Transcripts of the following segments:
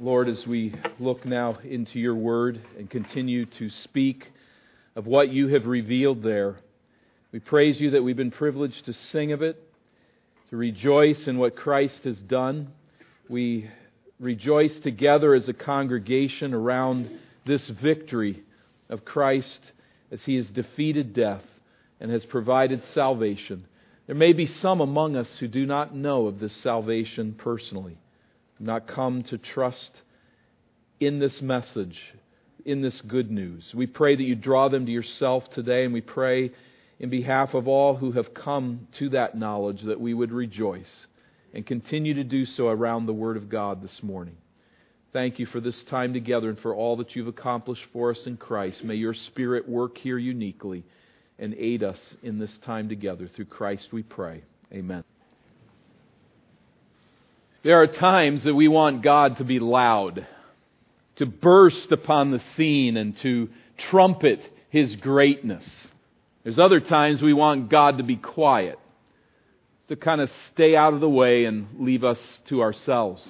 Lord, as we look now into your word and continue to speak of what you have revealed there, we praise you that we've been privileged to sing of it, to rejoice in what Christ has done. We rejoice together as a congregation around this victory of Christ as he has defeated death and has provided salvation. There may be some among us who do not know of this salvation personally, not come to trust in this message, in this good news. We pray that you draw them to yourself today, and we pray in behalf of all who have come to that knowledge that we would rejoice and continue to do so around the Word of God this morning. Thank you for this time together and for all that you've accomplished for us in Christ. May your Spirit work here uniquely and aid us in this time together. Through Christ we pray. Amen. There are times that we want God to be loud, to burst upon the scene and to trumpet His greatness. There's other times we want God to be quiet, to kind of stay out of the way and leave us to ourselves.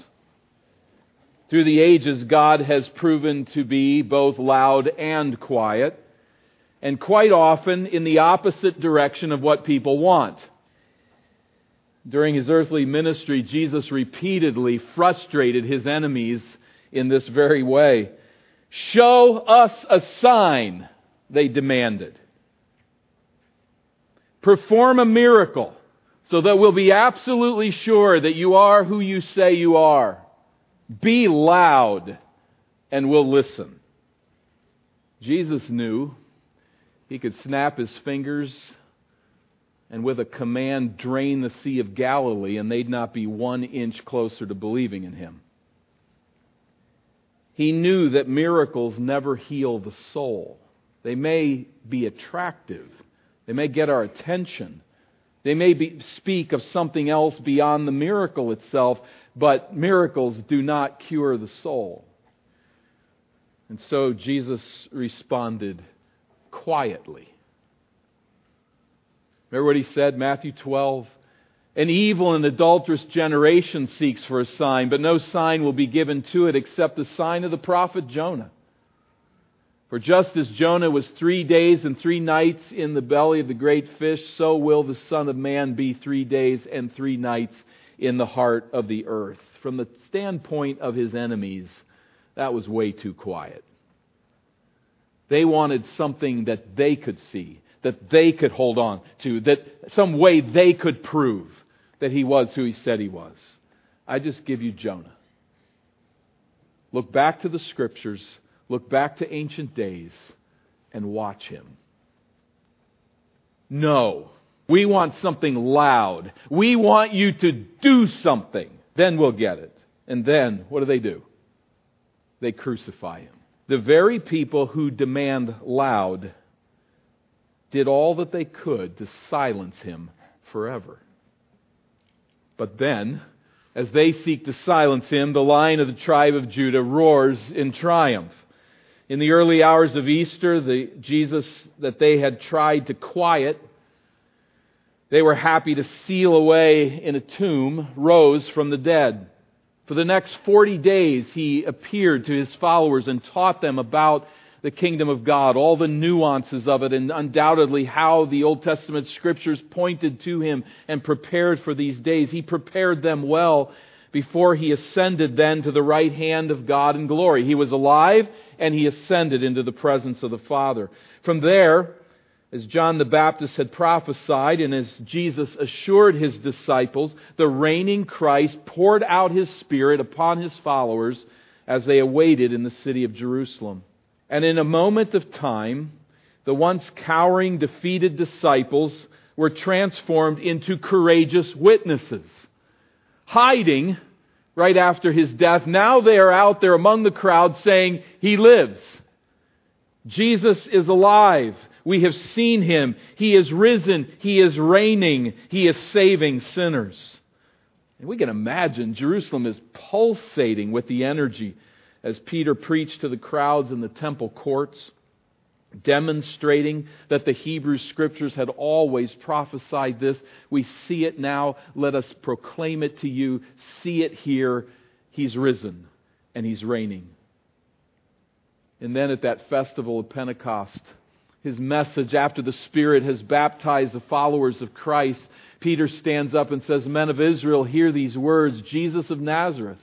Through the ages, God has proven to be both loud and quiet, and quite often in the opposite direction of what people want. During his earthly ministry, Jesus repeatedly frustrated his enemies in this very way. Show us a sign, they demanded. Perform a miracle so that we'll be absolutely sure that you are who you say you are. Be loud and we'll listen. Jesus knew he could snap his fingers and with a command drain the Sea of Galilee and they'd not be one inch closer to believing in him. He knew that miracles never heal the soul. They may be attractive. They may get our attention. They may be, speak of something else beyond the miracle itself, but miracles do not cure the soul. And so Jesus responded quietly. Remember what he said, Matthew 12? An evil and adulterous generation seeks for a sign, but no sign will be given to it except the sign of the prophet Jonah. For just as Jonah was three days and three nights in the belly of the great fish, so will the Son of Man be three days and three nights in the heart of the earth. From the standpoint of his enemies, that was way too quiet. They wanted something that they could see, that they could hold on to, that some way they could prove that he was who he said he was. I just give you Jonah. Look back to the scriptures, look back to ancient days, and watch him. No. We want something loud. We want you to do something. Then we'll get it. And then, what do they do? They crucify him. The very people who demand loud did all that they could to silence him forever. But then, as they seek to silence him, the lion of the tribe of Judah roars in triumph. In the early hours of Easter, the Jesus that they had tried to quiet they were happy to seal away in a tomb, rose from the dead. For the next 40 days, he appeared to his followers and taught them about the kingdom of God, all the nuances of it, and undoubtedly how the Old Testament scriptures pointed to him and prepared for these days. He prepared them well before he ascended then to the right hand of God in glory. He was alive and he ascended into the presence of the Father. From there, as John the Baptist had prophesied and as Jesus assured his disciples, the reigning Christ poured out his Spirit upon his followers as they awaited in the city of Jerusalem. And in a moment of time, the once cowering, defeated disciples were transformed into courageous witnesses. Hiding right after his death, now they are out there among the crowd saying, He lives. Jesus is alive. We have seen him. He is risen. He is reigning. He is saving sinners. And we can imagine Jerusalem is pulsating with the energy as Peter preached to the crowds in the temple courts, demonstrating that the Hebrew scriptures had always prophesied this. We see it now. Let us proclaim it to you. See it here. He's risen. and he's reigning. And then at that festival of Pentecost, his message after the Spirit has baptized the followers of Christ, Peter stands up and says, Men of Israel, hear these words Jesus of Nazareth,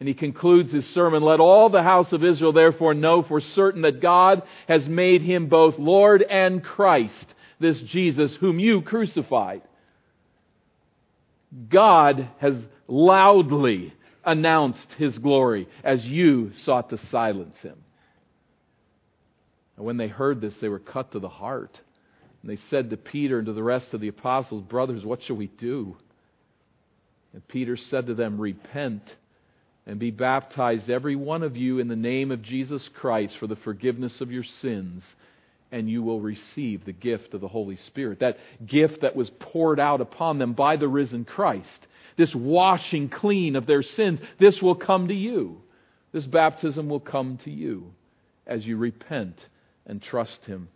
And he concludes his sermon, Let all the house of Israel therefore know for certain that God has made him both Lord and Christ, this Jesus whom you crucified. God has loudly announced his glory as you sought to silence him. And when they heard this, they were cut to the heart. And they said to Peter and to the rest of the apostles, Brothers, what shall we do? And Peter said to them, Repent and be baptized, every one of you, in the name of Jesus Christ for the forgiveness of your sins, and you will receive the gift of the Holy Spirit. That gift that was poured out upon them by the risen Christ. This washing clean of their sins, this will come to you. This baptism will come to you as you repent and trust Him.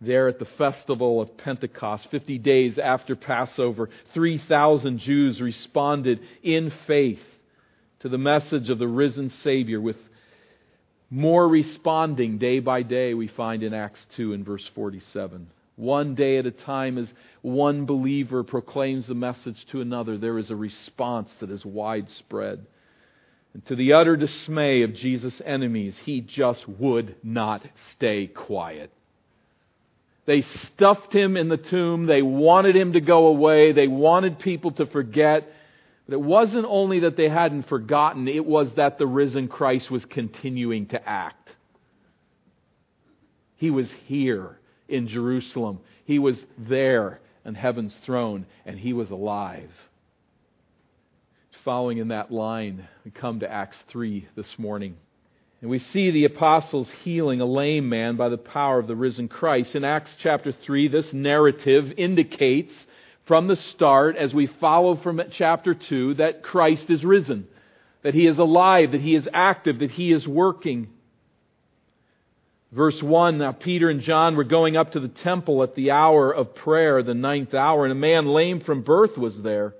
There at the festival of Pentecost, 50 days after Passover, 3,000 Jews responded in faith to the message of the risen Savior with more responding day by day, we find in Acts 2 and verse 47. One day at a time, as one believer proclaims the message to another, there is a response that is widespread. And to the utter dismay of Jesus' enemies, he just would not stay quiet. They stuffed him in the tomb. They wanted him to go away. They wanted people to forget. It wasn't only that they hadn't forgotten, it was that the risen Christ was continuing to act. He was here in Jerusalem. He was there on heaven's throne, and he was alive following in that line, we come to Acts 3 this morning. And we see the apostles healing a lame man by the power of the risen Christ. In Acts chapter 3, this narrative indicates from the start, as we follow from chapter 2, that Christ is risen, that he is alive, that he is active, that he is working. Verse 1 Now Peter and John were going up to the temple at the hour of prayer, the ninth hour, and a man lame from birth was there.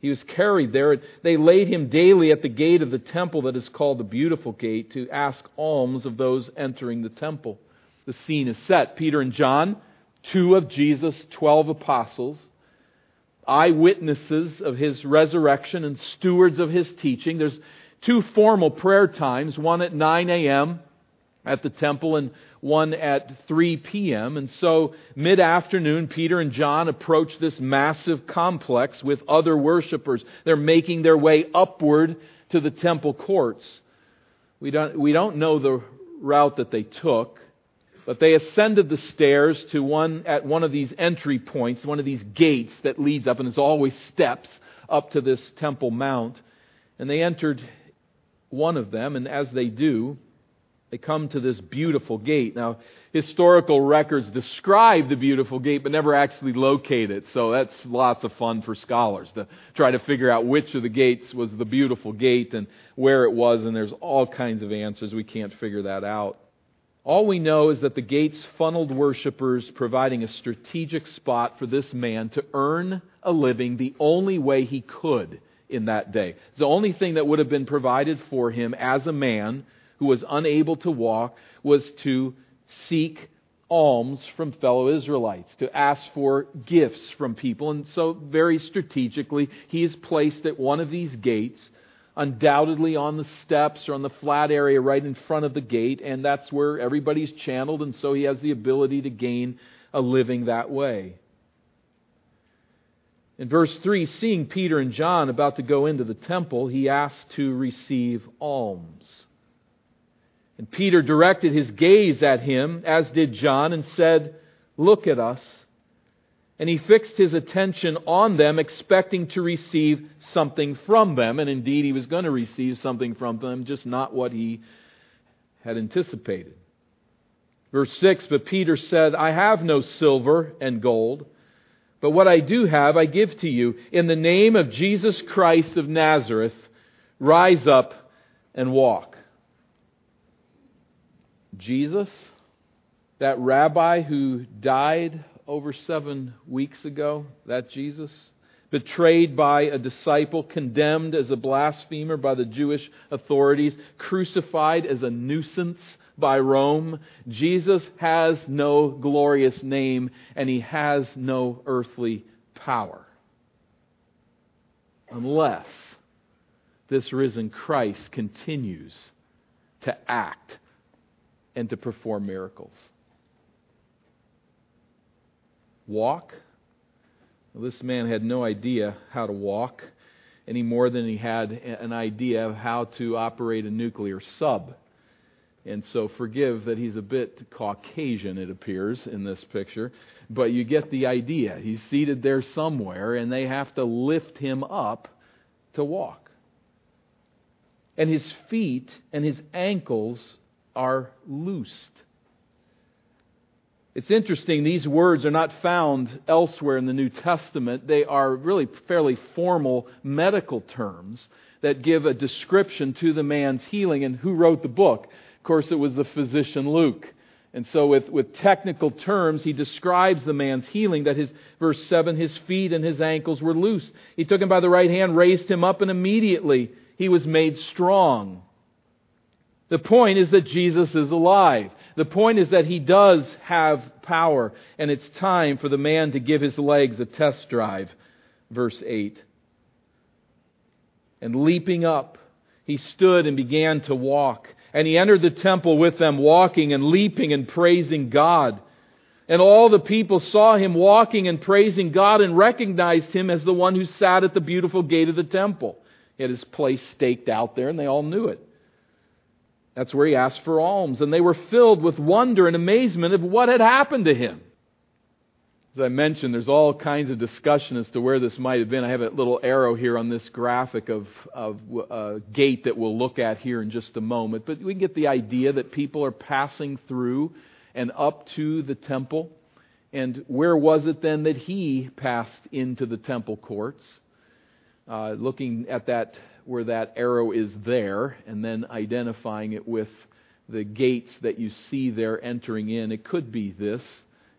He was carried there. They laid him daily at the gate of the temple that is called the Beautiful Gate to ask alms of those entering the temple. The scene is set. Peter and John, two of Jesus' twelve apostles, eyewitnesses of his resurrection and stewards of his teaching. There's two formal prayer times, one at 9 a.m. at the temple and one at 3 p.m. And so, mid afternoon, Peter and John approach this massive complex with other worshippers. They're making their way upward to the temple courts. We don't, we don't know the route that they took, but they ascended the stairs to one, at one of these entry points, one of these gates that leads up, and there's always steps up to this temple mount. And they entered one of them, and as they do, they come to this beautiful gate. Now, historical records describe the beautiful gate, but never actually locate it. So that's lots of fun for scholars to try to figure out which of the gates was the beautiful gate and where it was, and there's all kinds of answers. We can't figure that out. All we know is that the gates funneled worshippers, providing a strategic spot for this man to earn a living the only way he could in that day. The only thing that would have been provided for him as a man who was unable to walk was to seek alms from fellow Israelites, to ask for gifts from people. And so, very strategically, he is placed at one of these gates, undoubtedly on the steps or on the flat area right in front of the gate, and that's where everybody's channeled, and so he has the ability to gain a living that way. In verse 3, seeing Peter and John about to go into the temple, he asked to receive alms. And Peter directed his gaze at him, as did John, and said, Look at us. And he fixed his attention on them, expecting to receive something from them. And indeed, he was going to receive something from them, just not what he had anticipated. Verse 6 But Peter said, I have no silver and gold, but what I do have I give to you. In the name of Jesus Christ of Nazareth, rise up and walk. Jesus, that rabbi who died over seven weeks ago, that Jesus, betrayed by a disciple, condemned as a blasphemer by the Jewish authorities, crucified as a nuisance by Rome. Jesus has no glorious name and he has no earthly power. Unless this risen Christ continues to act and to perform miracles. Walk. Well, this man had no idea how to walk any more than he had an idea of how to operate a nuclear sub. And so forgive that he's a bit Caucasian, it appears, in this picture. But you get the idea. He's seated there somewhere, and they have to lift him up to walk. And his feet and his ankles are loosed. It's interesting, these words are not found elsewhere in the New Testament. They are really fairly formal medical terms that give a description to the man's healing. And who wrote the book? Of course, it was the physician Luke. And so, with, with technical terms, he describes the man's healing that his, verse 7, his feet and his ankles were loose. He took him by the right hand, raised him up, and immediately he was made strong. The point is that Jesus is alive. The point is that he does have power, and it's time for the man to give his legs a test drive. Verse 8. And leaping up, he stood and began to walk. And he entered the temple with them, walking and leaping and praising God. And all the people saw him walking and praising God and recognized him as the one who sat at the beautiful gate of the temple. He had his place staked out there, and they all knew it. That's where he asked for alms. And they were filled with wonder and amazement of what had happened to him. As I mentioned, there's all kinds of discussion as to where this might have been. I have a little arrow here on this graphic of, of a gate that we'll look at here in just a moment. But we can get the idea that people are passing through and up to the temple. And where was it then that he passed into the temple courts? Uh, looking at that, where that arrow is there, and then identifying it with the gates that you see there entering in. It could be this.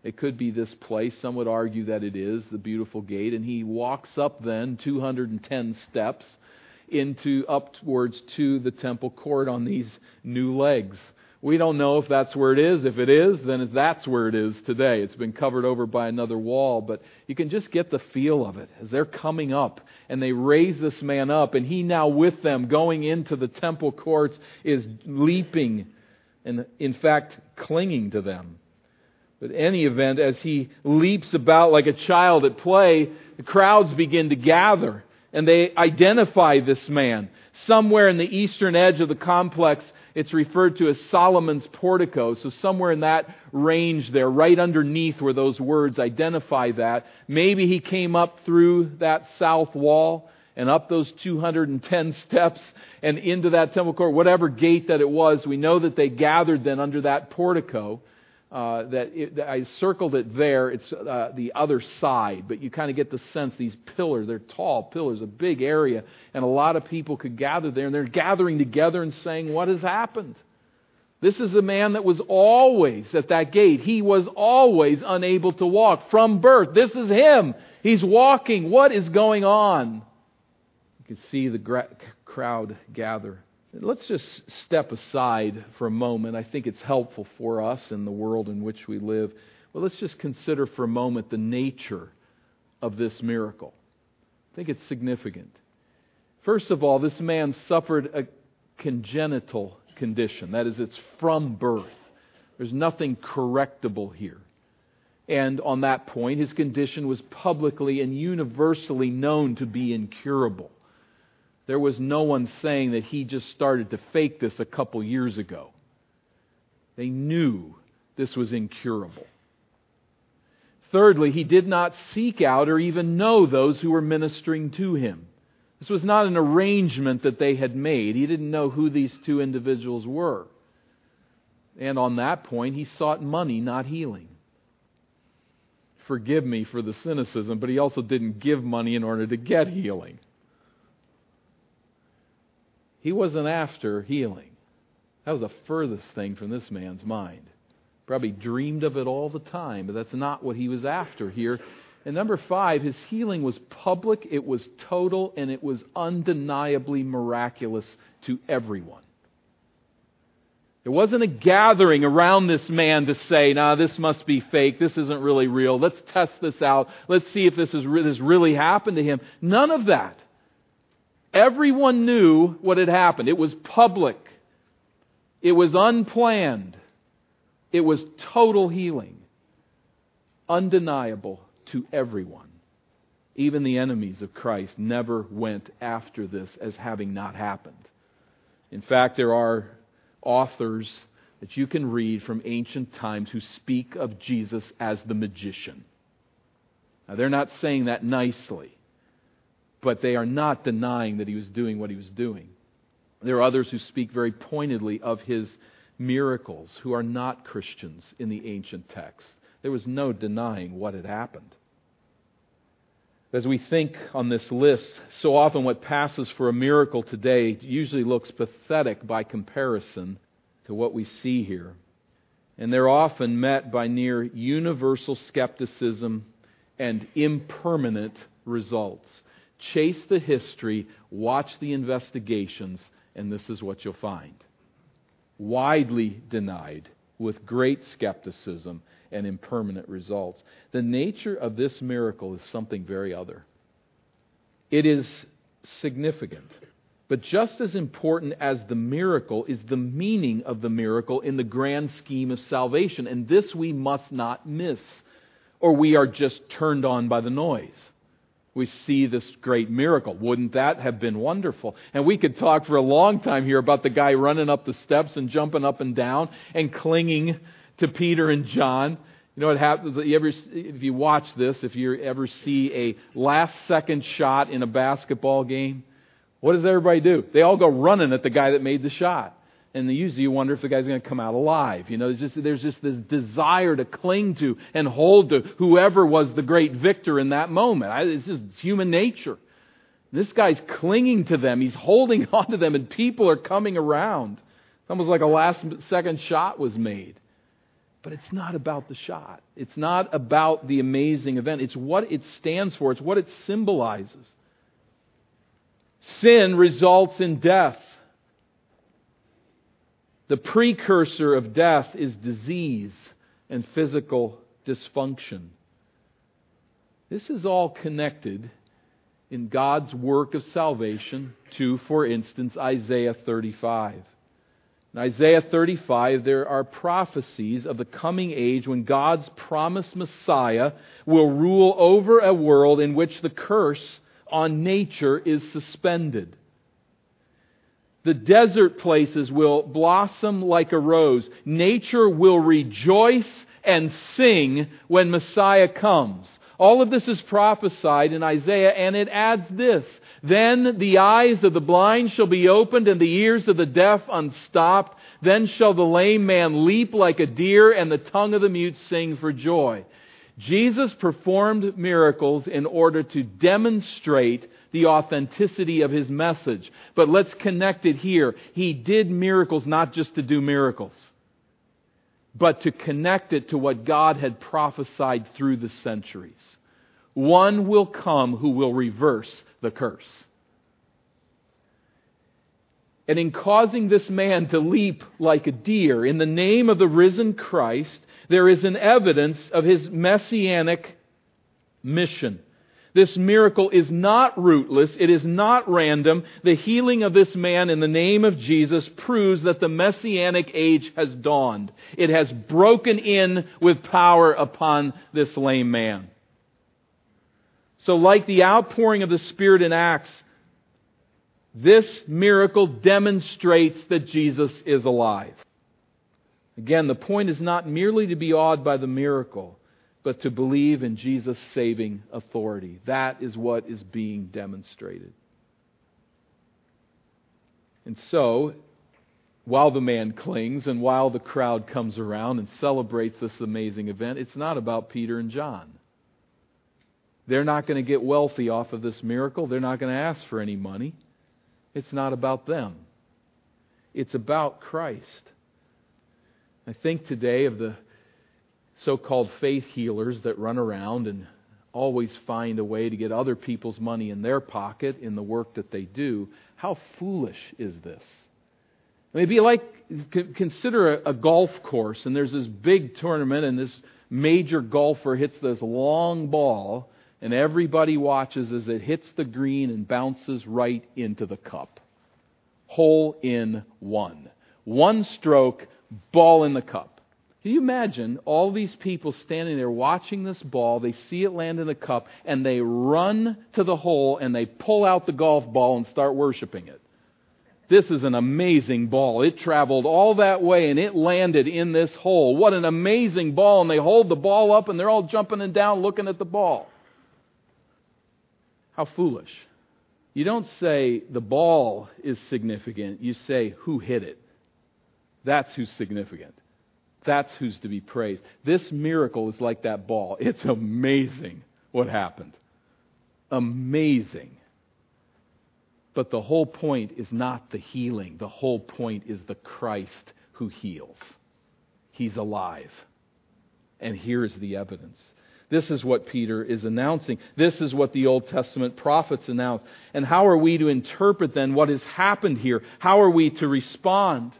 It could be this place. Some would argue that it is the beautiful gate. And he walks up then 210 steps into upwards to the temple court on these new legs. We don't know if that's where it is. If it is, then that's where it is today. It's been covered over by another wall, but you can just get the feel of it as they're coming up and they raise this man up and he now with them going into the temple courts is leaping and in fact clinging to them. But any event, as he leaps about like a child at play, the crowds begin to gather and they identify this man. Somewhere in the eastern edge of the complex, it's referred to as Solomon's portico. So somewhere in that range there, right underneath where those words identify that, maybe he came up through that south wall and up those 210 steps and into that temple court, whatever gate that it was. We know that they gathered then under that portico uh, that, it, I circled it there. It's uh, the other side, but you kind of get the sense these pillars, they're tall pillars, a big area, and a lot of people could gather there, and they're gathering together and saying, What has happened? This is a man that was always at that gate. He was always unable to walk from birth. This is him. He's walking. What is going on? You can see the gra- crowd gather. Let's just step aside for a moment. I think it's helpful for us in the world in which we live. Well, let's just consider for a moment the nature of this miracle. I think it's significant. First of all, this man suffered a congenital condition. That is, it's from birth. There's nothing correctable here. And on that point, his condition was publicly and universally known to be incurable. There was no one saying that he just started to fake this a couple years ago. They knew this was incurable. Thirdly, he did not seek out or even know those who were ministering to him. This was not an arrangement that they had made. He didn't know who these two individuals were. And on that point, he sought money, not healing. Forgive me for the cynicism, but he also didn't give money in order to get healing. He wasn't after healing. That was the furthest thing from this man's mind. Probably dreamed of it all the time, but that's not what he was after here. And number five, his healing was public, it was total, and it was undeniably miraculous to everyone. There wasn't a gathering around this man to say, nah, this must be fake. This isn't really real. Let's test this out. Let's see if this, is, this really happened to him. None of that. Everyone knew what had happened. It was public. It was unplanned. It was total healing. Undeniable to everyone. Even the enemies of Christ never went after this as having not happened. In fact, there are authors that you can read from ancient times who speak of Jesus as the magician. Now, they're not saying that nicely, but they are not denying that he was doing what he was doing. There are others who speak very pointedly of his miracles who are not Christians in the ancient text. There was no denying what had happened. As we think on this list, so often what passes for a miracle today usually looks pathetic by comparison to what we see here. And they're often met by near universal skepticism and impermanent results. Chase the history, watch the investigations, and this is what you'll find. Widely denied, with great skepticism and impermanent results. The nature of this miracle is something very other. It is significant. But just as important as the miracle is the meaning of the miracle in the grand scheme of salvation. And this we must not miss, or we are just turned on by the noise we see this great miracle. Wouldn't that have been wonderful? And we could talk for a long time here about the guy running up the steps and jumping up and down and clinging to Peter and John. You know what happens? You ever, if you watch this, if you ever see a last second shot in a basketball game, what does everybody do? They all go running at the guy that made the shot and usually you wonder if the guy's going to come out alive. You know, there's just, there's just this desire to cling to and hold to whoever was the great victor in that moment. It's just human nature. This guy's clinging to them. He's holding on to them, and people are coming around. It's almost like a last second shot was made. But it's not about the shot. It's not about the amazing event. It's what it stands for, it's what it symbolizes. Sin results in death. The precursor of death is disease and physical dysfunction. This is all connected in God's work of salvation to, for instance, Isaiah 35. In Isaiah 35, there are prophecies of the coming age when God's promised Messiah will rule over a world in which the curse on nature is suspended. The desert places will blossom like a rose. Nature will rejoice and sing when Messiah comes. All of this is prophesied in Isaiah, and it adds this Then the eyes of the blind shall be opened, and the ears of the deaf unstopped. Then shall the lame man leap like a deer, and the tongue of the mute sing for joy. Jesus performed miracles in order to demonstrate the authenticity of his message. But let's connect it here. He did miracles not just to do miracles, but to connect it to what God had prophesied through the centuries. One will come who will reverse the curse. And in causing this man to leap like a deer in the name of the risen Christ, there is an evidence of his messianic mission. This miracle is not rootless. It is not random. The healing of this man in the name of Jesus proves that the messianic age has dawned. It has broken in with power upon this lame man. So like the outpouring of the Spirit in Acts, this miracle demonstrates that Jesus is alive. Again, the point is not merely to be awed by the miracle, but to believe in Jesus' saving authority. That is what is being demonstrated. And so, while the man clings and while the crowd comes around and celebrates this amazing event, it's not about Peter and John. They're not going to get wealthy off of this miracle. They're not going to ask for any money. It's not about them. It's about Christ. I think today of the so called faith healers that run around and always find a way to get other people's money in their pocket in the work that they do. How foolish is this? Maybe like consider a, a golf course and there's this big tournament and this major golfer hits this long ball and everybody watches as it hits the green and bounces right into the cup. Hole in one. One stroke, ball in the cup. Can you imagine all these people standing there watching this ball? They see it land in the cup and they run to the hole and they pull out the golf ball and start worshiping it. This is an amazing ball. It traveled all that way and it landed in this hole. What an amazing ball. And they hold the ball up and they're all jumping and down looking at the ball. How foolish. You don't say the ball is significant, you say who hit it. That's who's significant. That's who's to be praised. This miracle is like that ball. It's amazing what happened. Amazing. But the whole point is not the healing. The whole point is the Christ who heals. He's alive. And here's the evidence. This is what Peter is announcing. This is what the Old Testament prophets announce. And how are we to interpret then what has happened here? How are we to respond?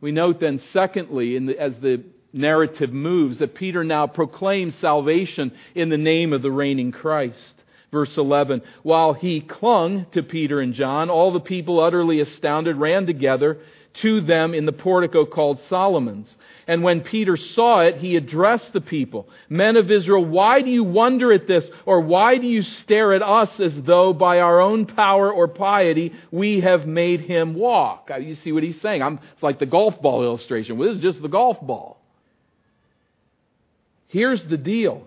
We note then, secondly, the, as the narrative moves, that Peter now proclaims salvation in the name of the reigning Christ. Verse 11, while he clung to Peter and John, all the people utterly astounded ran together to them in the portico called Solomon's. And when Peter saw it, he addressed the people, Men of Israel, why do you wonder at this? Or why do you stare at us as though by our own power or piety we have made him walk? Uh, you see what he's saying? I'm, it's like the golf ball illustration. Well, this is just the golf ball. Here's the deal.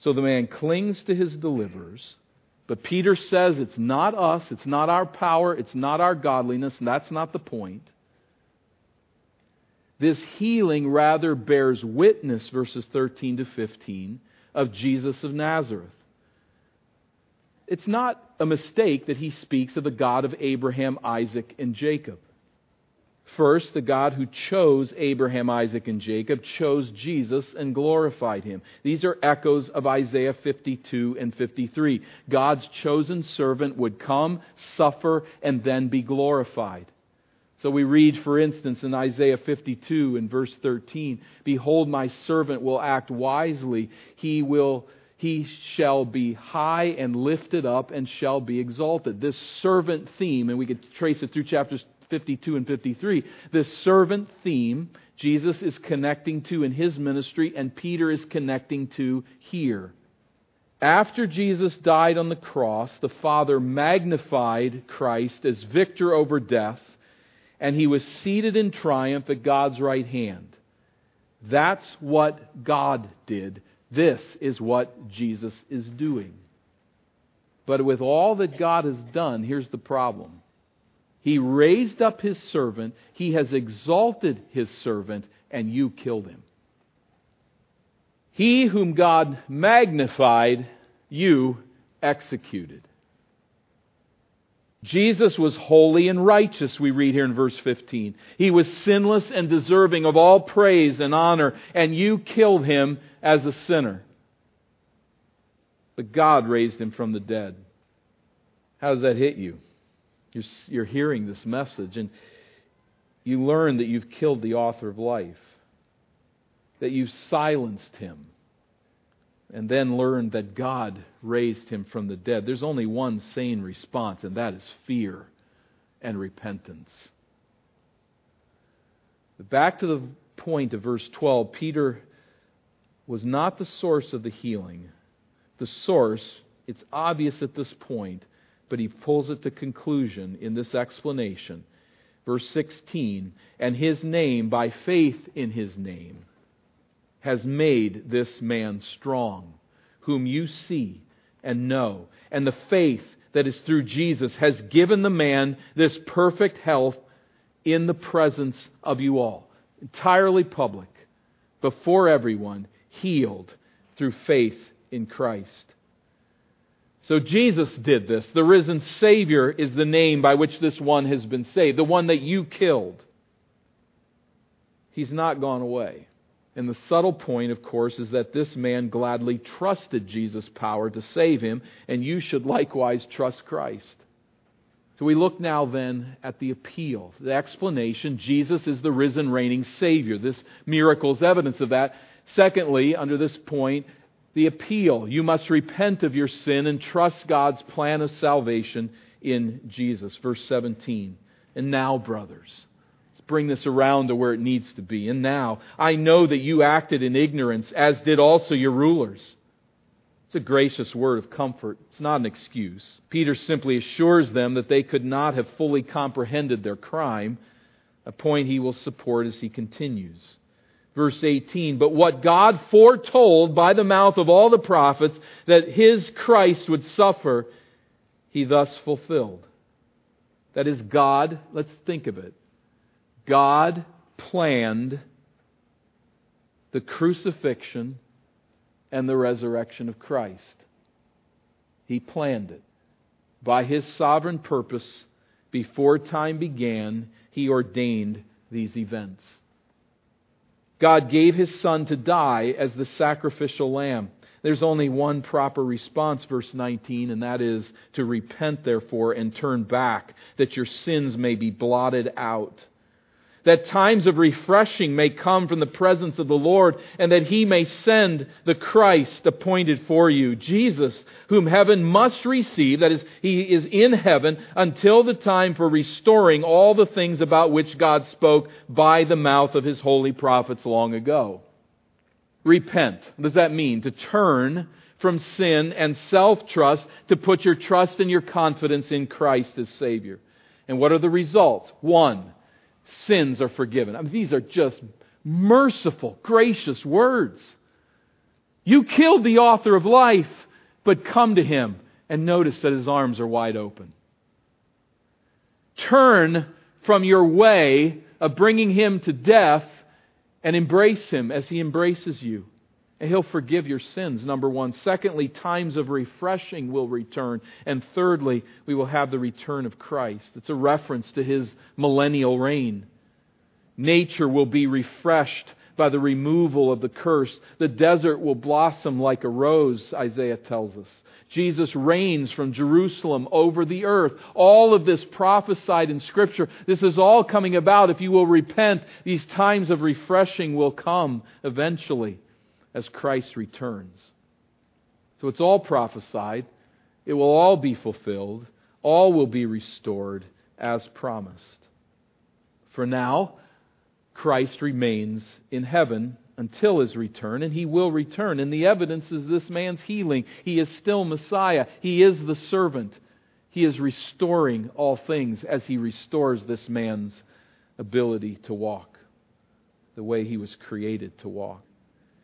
So the man clings to his deliverers. But Peter says it's not us, it's not our power, it's not our godliness, and that's not the point. This healing rather bears witness, verses 13 to 15, of Jesus of Nazareth. It's not a mistake that he speaks of the God of Abraham, Isaac, and Jacob. First, the God who chose Abraham, Isaac, and Jacob chose Jesus and glorified him. These are echoes of Isaiah 52 and 53. God's chosen servant would come, suffer, and then be glorified. So we read, for instance, in Isaiah 52 and verse 13, Behold, my servant will act wisely. He will he shall be high and lifted up and shall be exalted. This servant theme, and we could trace it through chapters 52 and 53, this servant theme Jesus is connecting to in his ministry, and Peter is connecting to here. After Jesus died on the cross, the Father magnified Christ as victor over death, and he was seated in triumph at God's right hand. That's what God did. This is what Jesus is doing. But with all that God has done, here's the problem he raised up his servant, he has exalted his servant, and you killed him. He whom God magnified, you executed. Jesus was holy and righteous, we read here in verse 15. He was sinless and deserving of all praise and honor, and you killed him as a sinner. But God raised him from the dead. How does that hit you? You're, you're hearing this message, and you learn that you've killed the author of life, that you've silenced him, and then learn that God raised him from the dead. There's only one sane response, and that is fear and repentance. Back to the point of verse 12, Peter was not the source of the healing. The source, it's obvious at this point, but he pulls it to conclusion in this explanation. Verse 16, and his name, by faith in his name, has made this man strong, whom you see and know. And the faith that is through Jesus has given the man this perfect health in the presence of you all. Entirely public, before everyone, healed through faith in Christ. So Jesus did this. The risen Savior is the name by which this one has been saved, the one that you killed. He's not gone away. And the subtle point, of course, is that this man gladly trusted Jesus' power to save him, and you should likewise trust Christ. So we look now then at the appeal, the explanation. Jesus is the risen, reigning Savior. This miracle is evidence of that. Secondly, under this point, the appeal. You must repent of your sin and trust God's plan of salvation in Jesus. Verse 17. And now, brothers, let's bring this around to where it needs to be. And now, I know that you acted in ignorance, as did also your rulers. It's a gracious word of comfort. It's not an excuse. Peter simply assures them that they could not have fully comprehended their crime, a point he will support as he continues. Verse 18, but what God foretold by the mouth of all the prophets that his Christ would suffer, he thus fulfilled. That is, God, let's think of it. God planned the crucifixion and the resurrection of Christ. He planned it. By His sovereign purpose, before time began, He ordained these events. God gave His Son to die as the sacrificial lamb. There's only one proper response, verse 19, and that is to repent, therefore, and turn back, that your sins may be blotted out that times of refreshing may come from the presence of the Lord, and that he may send the Christ appointed for you, Jesus, whom heaven must receive, that is, he is in heaven until the time for restoring all the things about which God spoke by the mouth of his holy prophets long ago. Repent. What does that mean? To turn from sin and self trust to put your trust and your confidence in Christ as Savior. And what are the results? One, sins are forgiven. I mean, these are just merciful, gracious words. You killed the author of life, but come to him and notice that his arms are wide open. Turn from your way of bringing him to death and embrace him as he embraces you. He'll forgive your sins, number one. Secondly, times of refreshing will return. And thirdly, we will have the return of Christ. It's a reference to his millennial reign. Nature will be refreshed by the removal of the curse. The desert will blossom like a rose, Isaiah tells us. Jesus reigns from Jerusalem over the earth. All of this prophesied in Scripture. This is all coming about. If you will repent, these times of refreshing will come eventually as Christ returns. So it's all prophesied. It will all be fulfilled. All will be restored as promised. For now, Christ remains in heaven until his return, and he will return. And the evidence is this man's healing. He is still Messiah, he is the servant. He is restoring all things as he restores this man's ability to walk the way he was created to walk.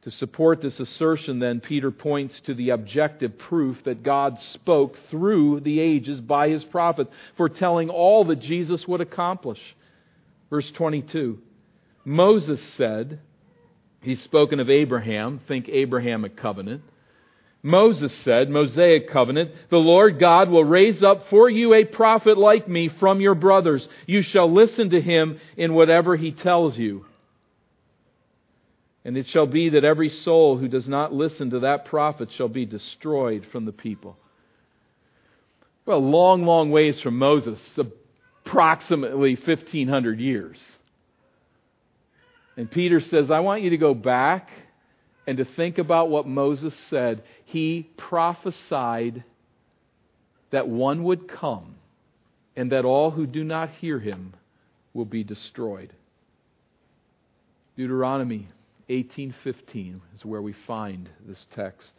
To support this assertion, then, Peter points to the objective proof that God spoke through the ages by his prophet, foretelling all that Jesus would accomplish. Verse 22 Moses said, He's spoken of Abraham, think Abrahamic covenant. Moses said, Mosaic covenant, the Lord God will raise up for you a prophet like me from your brothers. You shall listen to him in whatever he tells you. And it shall be that every soul who does not listen to that prophet shall be destroyed from the people. Well, long, long ways from Moses, approximately 1,500 years. And Peter says, I want you to go back and to think about what Moses said. He prophesied that one would come and that all who do not hear him will be destroyed. Deuteronomy 18:15 is where we find this text.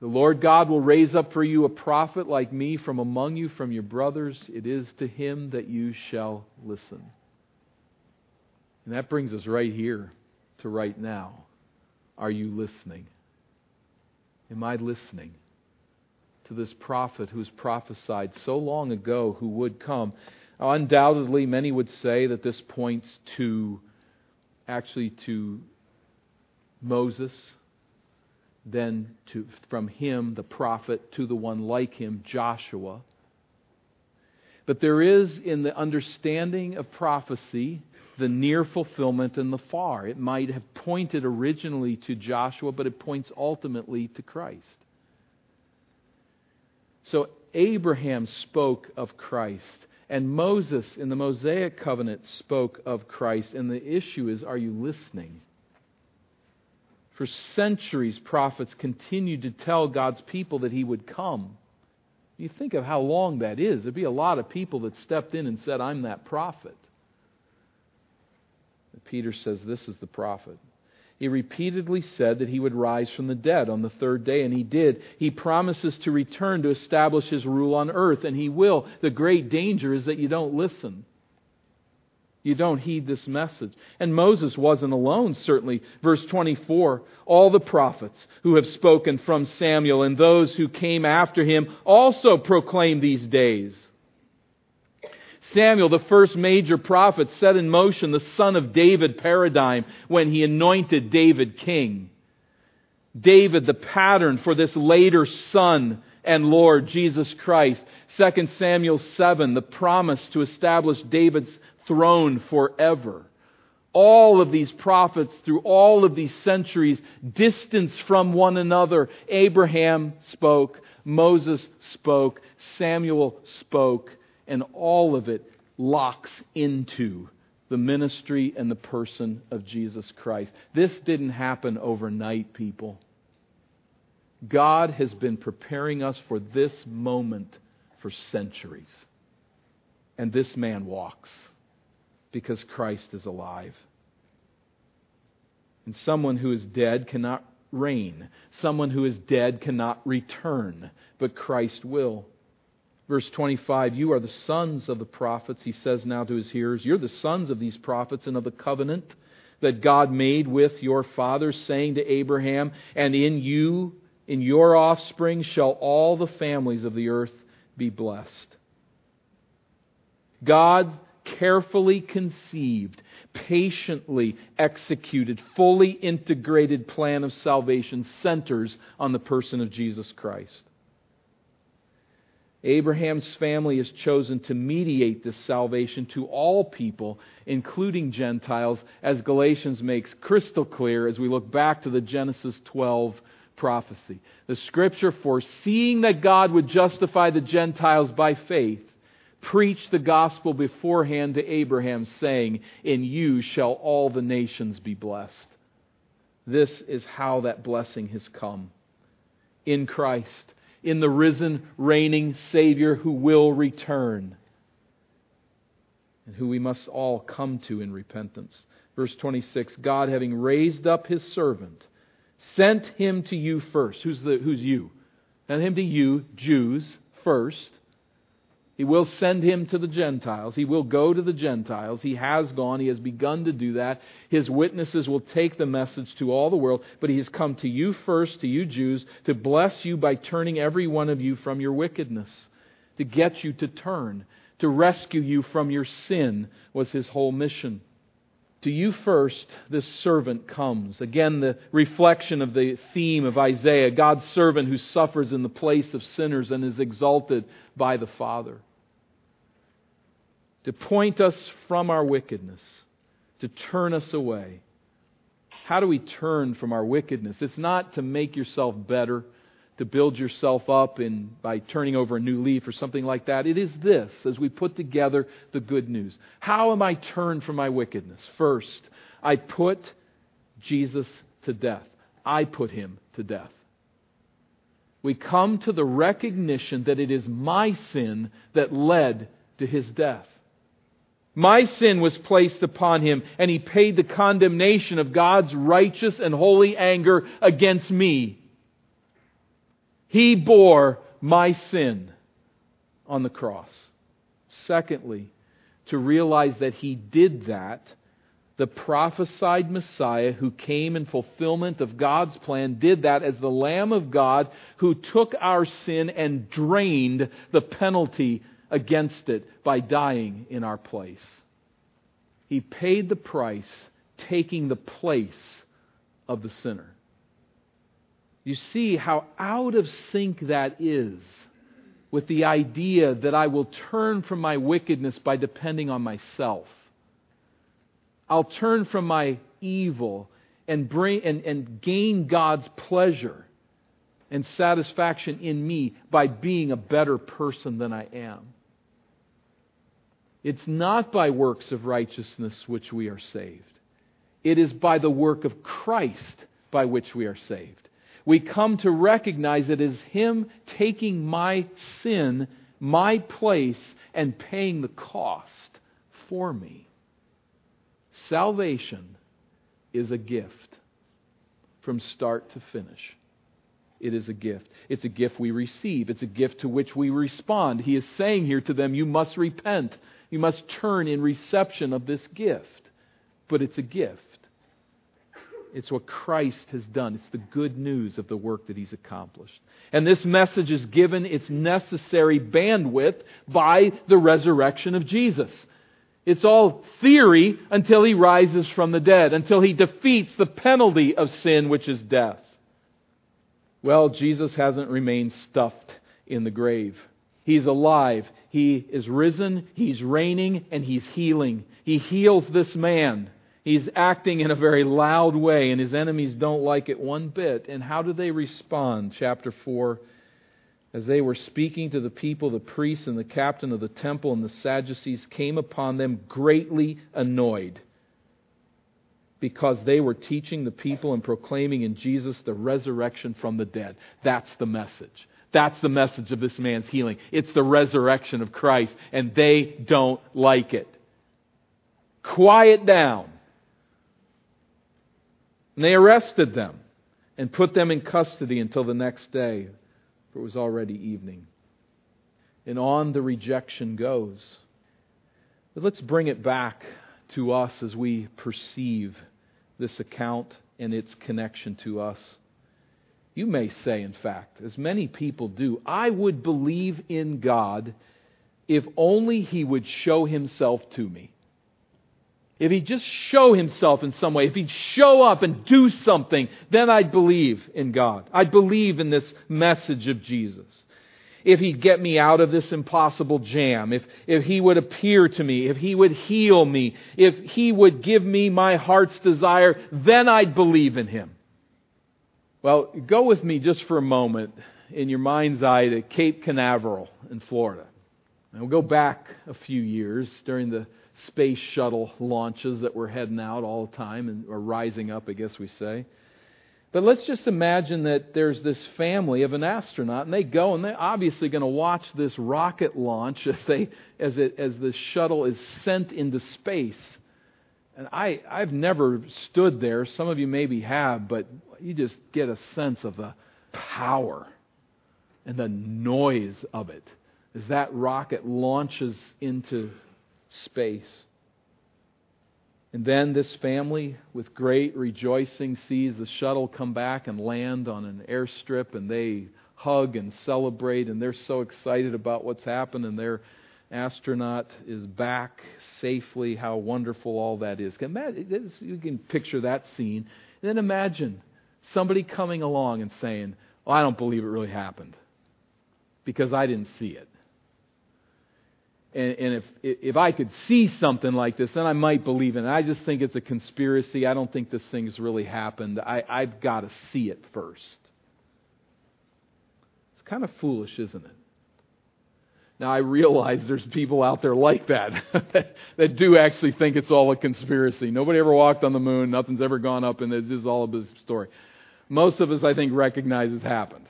The Lord God will raise up for you a prophet like me from among you, from your brothers. It is to him that you shall listen. And that brings us right here to right now. Are you listening? Am I listening to this prophet who was prophesied so long ago who would come? Undoubtedly, many would say that this points to actually to Moses, then to, from him, the prophet, to the one like him, Joshua. But there is in the understanding of prophecy the near fulfillment and the far. It might have pointed originally to Joshua, but it points ultimately to Christ. So Abraham spoke of Christ. And Moses in the Mosaic covenant spoke of Christ. And the issue is are you listening? For centuries, prophets continued to tell God's people that he would come. You think of how long that is. There'd be a lot of people that stepped in and said, I'm that prophet. Peter says, This is the prophet. He repeatedly said that he would rise from the dead on the third day, and he did. He promises to return to establish his rule on earth, and he will. The great danger is that you don't listen. You don't heed this message. And Moses wasn't alone, certainly. Verse 24 All the prophets who have spoken from Samuel and those who came after him also proclaim these days. Samuel, the first major prophet, set in motion the son of David paradigm when he anointed David king. David, the pattern for this later son and Lord, Jesus Christ. 2 Samuel 7, the promise to establish David's throne forever. All of these prophets through all of these centuries distance from one another. Abraham spoke, Moses spoke, Samuel spoke, and all of it locks into the ministry and the person of Jesus Christ. This didn't happen overnight, people. God has been preparing us for this moment for centuries. And this man walks because Christ is alive. And someone who is dead cannot reign. Someone who is dead cannot return, but Christ will. Verse 25, you are the sons of the prophets, he says now to his hearers. You're the sons of these prophets and of the covenant that God made with your fathers, saying to Abraham, And in you, in your offspring, shall all the families of the earth be blessed. God carefully conceived, patiently executed, fully integrated plan of salvation centers on the person of Jesus Christ. Abraham's family is chosen to mediate this salvation to all people, including Gentiles, as Galatians makes crystal clear as we look back to the Genesis 12 prophecy. The scripture, foreseeing that God would justify the Gentiles by faith, preached the gospel beforehand to Abraham, saying, In you shall all the nations be blessed. This is how that blessing has come. In Christ in the risen, reigning Savior who will return and who we must all come to in repentance. Verse 26 God, having raised up his servant, sent him to you first. Who's, the, who's you? Sent him to you, Jews, first he will send him to the Gentiles. He will go to the Gentiles. He has gone. He has begun to do that. His witnesses will take the message to all the world, but he has come to you first, to you Jews, to bless you by turning every one of you from your wickedness, to get you to turn, to rescue you from your sin, was his whole mission. To you first, this servant comes. Again, the reflection of the theme of Isaiah God's servant who suffers in the place of sinners and is exalted by the Father. To point us from our wickedness, to turn us away. How do we turn from our wickedness? It's not to make yourself better to build yourself up in, by turning over a new leaf or something like that. It is this as we put together the good news. How am I turned from my wickedness? First, I put Jesus to death. I put him to death. We come to the recognition that it is my sin that led to his death. My sin was placed upon him, and he paid the condemnation of God's righteous and holy anger against me. He bore my sin on the cross. Secondly, to realize that he did that, the prophesied Messiah who came in fulfillment of God's plan did that as the Lamb of God who took our sin and drained the penalty against it by dying in our place. He paid the price, taking the place of the sinner. You see how out of sync that is with the idea that I will turn from my wickedness by depending on myself. I'll turn from my evil and, bring, and, and gain God's pleasure and satisfaction in me by being a better person than I am. It's not by works of righteousness which we are saved. It is by the work of Christ by which we are saved. We come to recognize it as Him taking my sin, my place, and paying the cost for me. Salvation is a gift from start to finish. It is a gift. It's a gift we receive. It's a gift to which we respond. He is saying here to them, You must repent. You must turn in reception of this gift. But it's a gift. It's what Christ has done. It's the good news of the work that He's accomplished. And this message is given its necessary bandwidth by the resurrection of Jesus. It's all theory until He rises from the dead, until He defeats the penalty of sin, which is death. Well, Jesus hasn't remained stuffed in the grave. He's alive. He is risen. He's reigning and he's healing. He heals this man. He's acting in a very loud way, and his enemies don't like it one bit. And how do they respond? Chapter 4. As they were speaking to the people, the priests and the captain of the temple and the Sadducees came upon them greatly annoyed because they were teaching the people and proclaiming in Jesus the resurrection from the dead. That's the message. That's the message of this man's healing. It's the resurrection of Christ, and they don't like it. Quiet down. And they arrested them and put them in custody until the next day, for it was already evening. And on the rejection goes. But let's bring it back to us as we perceive this account and its connection to us. You may say, in fact, as many people do, I would believe in God if only He would show Himself to me. If He'd just show Himself in some way, if He'd show up and do something, then I'd believe in God. I'd believe in this message of Jesus. If He'd get me out of this impossible jam, if, if He would appear to me, if He would heal me, if He would give me my heart's desire, then I'd believe in Him. Well, go with me just for a moment in your mind's eye to Cape Canaveral in Florida. And we'll go back a few years during the space shuttle launches that were heading out all the time and or rising up, I guess we say. But let's just imagine that there's this family of an astronaut, and they go and they're obviously going to watch this rocket launch as they as it as the shuttle is sent into space. And I, I've never stood there. Some of you maybe have, but you just get a sense of the power and the noise of it as that rocket launches into space. And then this family, with great rejoicing, sees the shuttle come back and land on an airstrip, and they hug and celebrate, and they're so excited about what's happened, and they're astronaut is back safely, how wonderful all that is. You can picture that scene. And then imagine somebody coming along and saying, oh, I don't believe it really happened because I didn't see it. And, and if, if I could see something like this, then I might believe in it. I just think it's a conspiracy. I don't think this thing's really happened. I, I've got to see it first. It's kind of foolish, isn't it? Now, I realize there's people out there like that, that, that do actually think it's all a conspiracy. Nobody ever walked on the moon, nothing's ever gone up, and it's just all a story. Most of us, I think, recognize it's happened.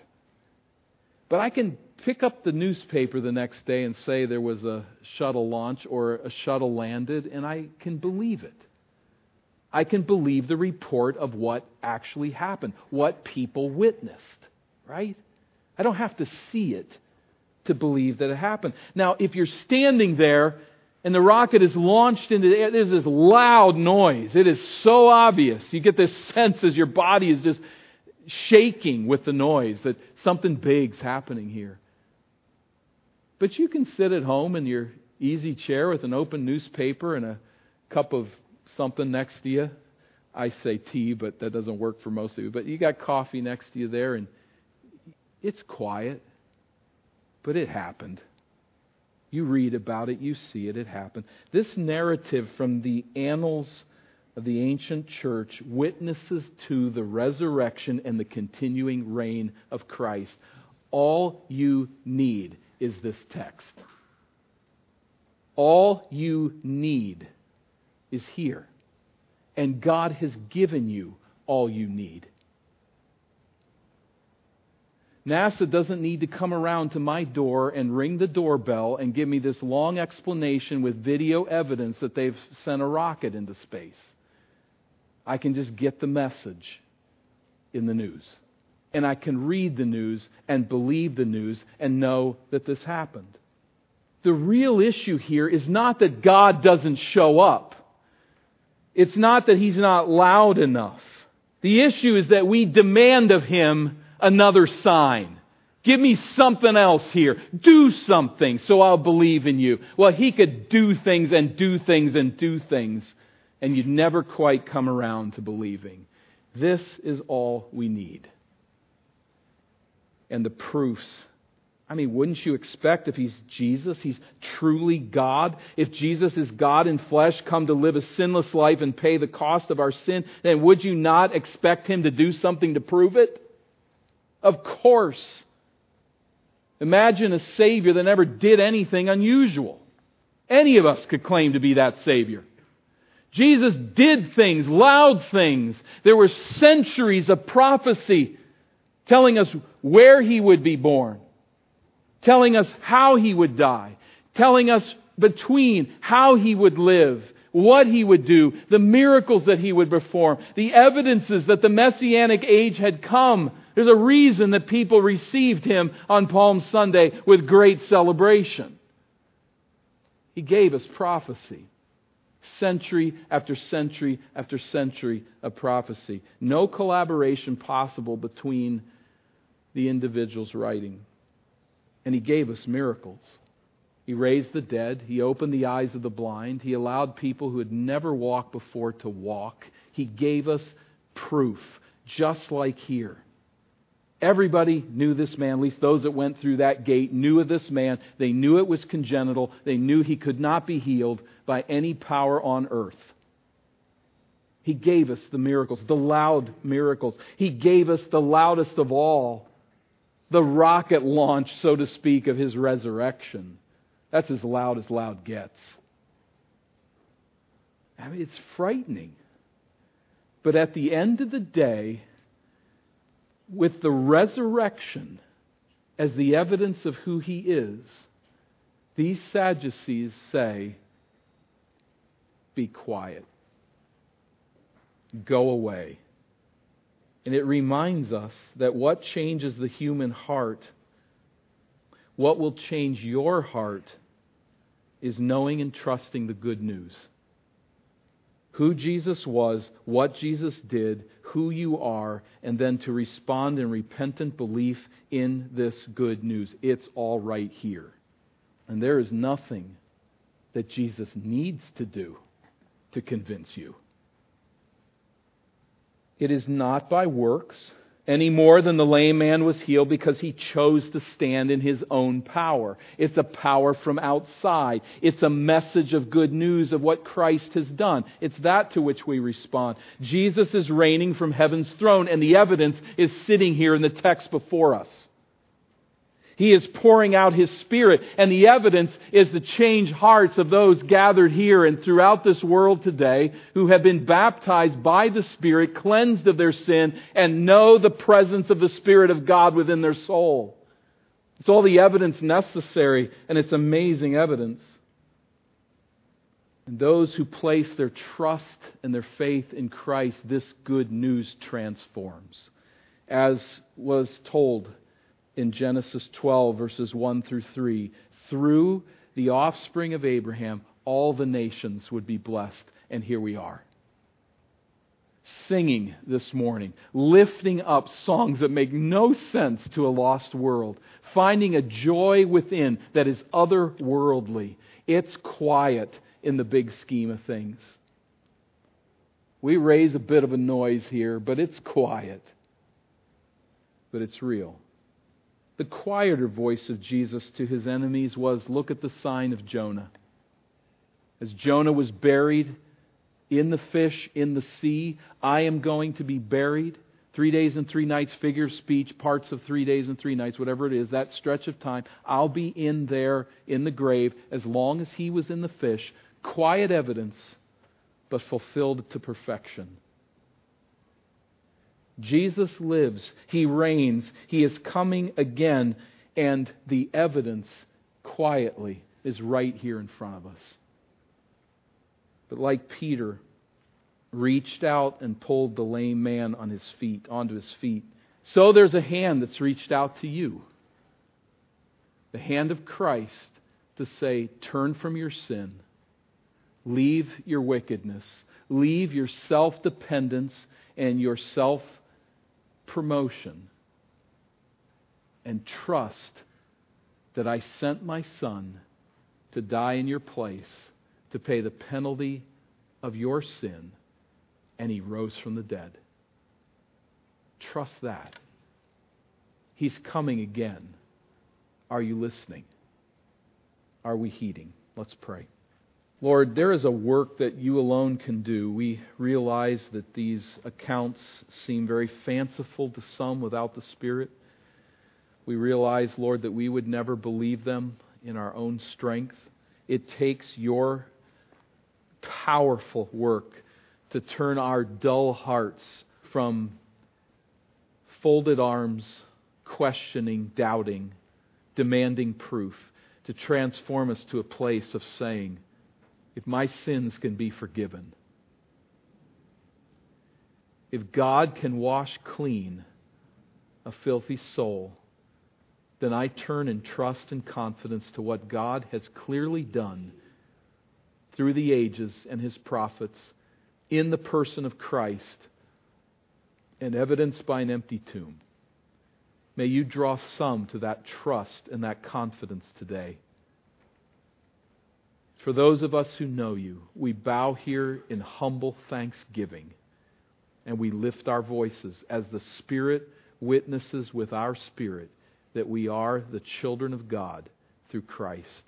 But I can pick up the newspaper the next day and say there was a shuttle launch or a shuttle landed, and I can believe it. I can believe the report of what actually happened, what people witnessed, right? I don't have to see it to believe that it happened. Now, if you're standing there and the rocket is launched into the air, there's this loud noise. It is so obvious. You get this sense as your body is just shaking with the noise that something big's happening here. But you can sit at home in your easy chair with an open newspaper and a cup of something next to you. I say tea, but that doesn't work for most of you. But you got coffee next to you there, and it's quiet. But it happened. You read about it, you see it, it happened. This narrative from the annals of the ancient church witnesses to the resurrection and the continuing reign of Christ. All you need is this text. All you need is here. And God has given you all you need. NASA doesn't need to come around to my door and ring the doorbell and give me this long explanation with video evidence that they've sent a rocket into space. I can just get the message in the news. And I can read the news and believe the news and know that this happened. The real issue here is not that God doesn't show up. It's not that He's not loud enough. The issue is that we demand of Him another sign. Give me something else here. Do something so I'll believe in you. Well, He could do things and do things and do things and you'd never quite come around to believing. This is all we need. And the proofs. I mean, wouldn't you expect if he's Jesus, he's truly God? If Jesus is God in flesh, come to live a sinless life and pay the cost of our sin, then would you not expect him to do something to prove it? Of course. Imagine a Savior that never did anything unusual. Any of us could claim to be that Savior. Jesus did things, loud things. There were centuries of prophecy telling us where he would be born, telling us how he would die, telling us between how he would live, what he would do, the miracles that he would perform, the evidences that the messianic age had come. There's a reason that people received him on Palm Sunday with great celebration. He gave us prophecy century after century after century of prophecy. No collaboration possible between the individuals writing. And he gave us miracles. He raised the dead. He opened the eyes of the blind. He allowed people who had never walked before to walk. He gave us proof, just like here. Everybody knew this man, at least those that went through that gate knew of this man. They knew it was congenital. They knew he could not be healed by any power on earth. He gave us the miracles, the loud miracles. He gave us the loudest of all, the rocket launch, so to speak, of his resurrection. That's as loud as loud gets. I mean, it's frightening. But at the end of the day, with the resurrection as the evidence of who he is, these Sadducees say, Be quiet. Go away. And it reminds us that what changes the human heart, what will change your heart, is knowing and trusting the good news. Who Jesus was, what Jesus did, who you are, and then to respond in repentant belief in this good news. It's all right here. And there is nothing that Jesus needs to do to convince you. It is not by works any more than the lame man was healed because he chose to stand in his own power. It's a power from outside. It's a message of good news of what Christ has done. It's that to which we respond. Jesus is reigning from heaven's throne, and the evidence is sitting here in the text before us. He is pouring out His Spirit, and the evidence is the changed hearts of those gathered here and throughout this world today who have been baptized by the Spirit, cleansed of their sin, and know the presence of the Spirit of God within their soul. It's all the evidence necessary, and it's amazing evidence. And those who place their trust and their faith in Christ, this good news transforms. As was told in Genesis 12, verses 1 through 3, through the offspring of Abraham, all the nations would be blessed. And here we are. Singing this morning, lifting up songs that make no sense to a lost world, finding a joy within that is otherworldly. It's quiet in the big scheme of things. We raise a bit of a noise here, but it's quiet. But it's real. The quieter voice of Jesus to his enemies was look at the sign of Jonah. As Jonah was buried in the fish in the sea, I am going to be buried. Three days and three nights, figure of speech, parts of three days and three nights, whatever it is, that stretch of time. I'll be in there in the grave as long as he was in the fish quiet evidence, but fulfilled to perfection. Jesus lives, He reigns, He is coming again, and the evidence quietly is right here in front of us. But like Peter reached out and pulled the lame man on his feet, onto his feet, so there's a hand that's reached out to you. The hand of Christ to say, Turn from your sin Leave your wickedness. Leave your self dependence and your self promotion. And trust that I sent my son to die in your place to pay the penalty of your sin, and he rose from the dead. Trust that. He's coming again. Are you listening? Are we heeding? Let's pray. Lord, there is a work that you alone can do. We realize that these accounts seem very fanciful to some without the Spirit. We realize, Lord, that we would never believe them in our own strength. It takes your powerful work to turn our dull hearts from folded arms, questioning, doubting, demanding proof, to transform us to a place of saying, if my sins can be forgiven, if God can wash clean a filthy soul, then I turn in trust and confidence to what God has clearly done through the ages and his prophets in the person of Christ and evidenced by an empty tomb. May you draw some to that trust and that confidence today. For those of us who know you, we bow here in humble thanksgiving and we lift our voices as the Spirit witnesses with our spirit that we are the children of God through Christ.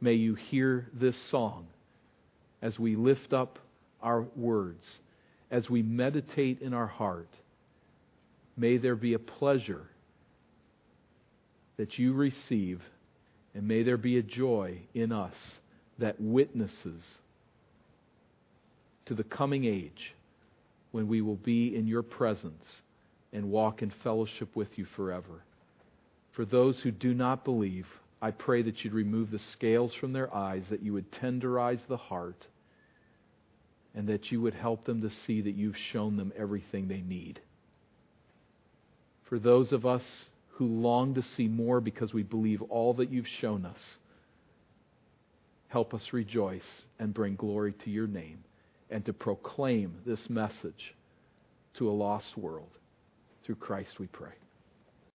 May you hear this song as we lift up our words, as we meditate in our heart. May there be a pleasure that you receive, and may there be a joy in us that witnesses to the coming age when we will be in your presence and walk in fellowship with you forever. For those who do not believe, I pray that you'd remove the scales from their eyes, that you would tenderize the heart, and that you would help them to see that you've shown them everything they need. For those of us who long to see more because we believe all that you've shown us, help us rejoice and bring glory to your name and to proclaim this message to a lost world. Through Christ we pray.